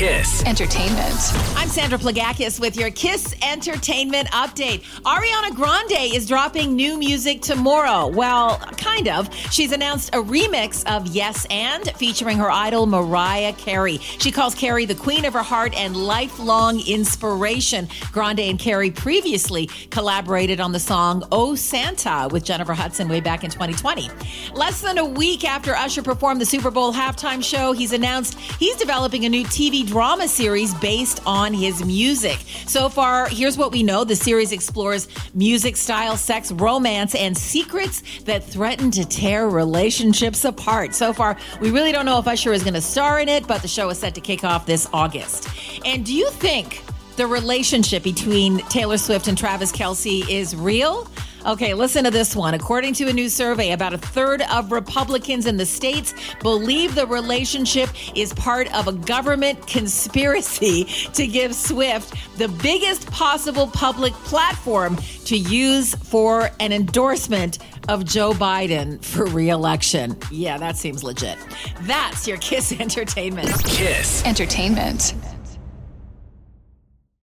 Kiss. Entertainment. I'm Sandra Plagakis with your Kiss Entertainment update. Ariana Grande is dropping new music tomorrow. Well, kind of. She's announced a remix of Yes and featuring her idol Mariah Carey. She calls Carey the queen of her heart and lifelong inspiration. Grande and Carey previously collaborated on the song Oh Santa with Jennifer Hudson way back in 2020. Less than a week after Usher performed the Super Bowl halftime show, he's announced he's developing a new TV drama series based on his music. So far, here's what we know the series explores music, style, sex, romance, and secrets that threaten to tear relationships apart. So far, we really don't know if Usher is going to star in it, but the show is set to kick off this August. And do you think the relationship between Taylor Swift and Travis Kelce is real? Okay, listen to this one. According to a new survey, about a third of Republicans in the states believe the relationship is part of a government conspiracy to give Swift the biggest possible public platform to use for an endorsement of Joe Biden for reelection. Yeah, that seems legit. That's your Kiss Entertainment. Kiss. Entertainment.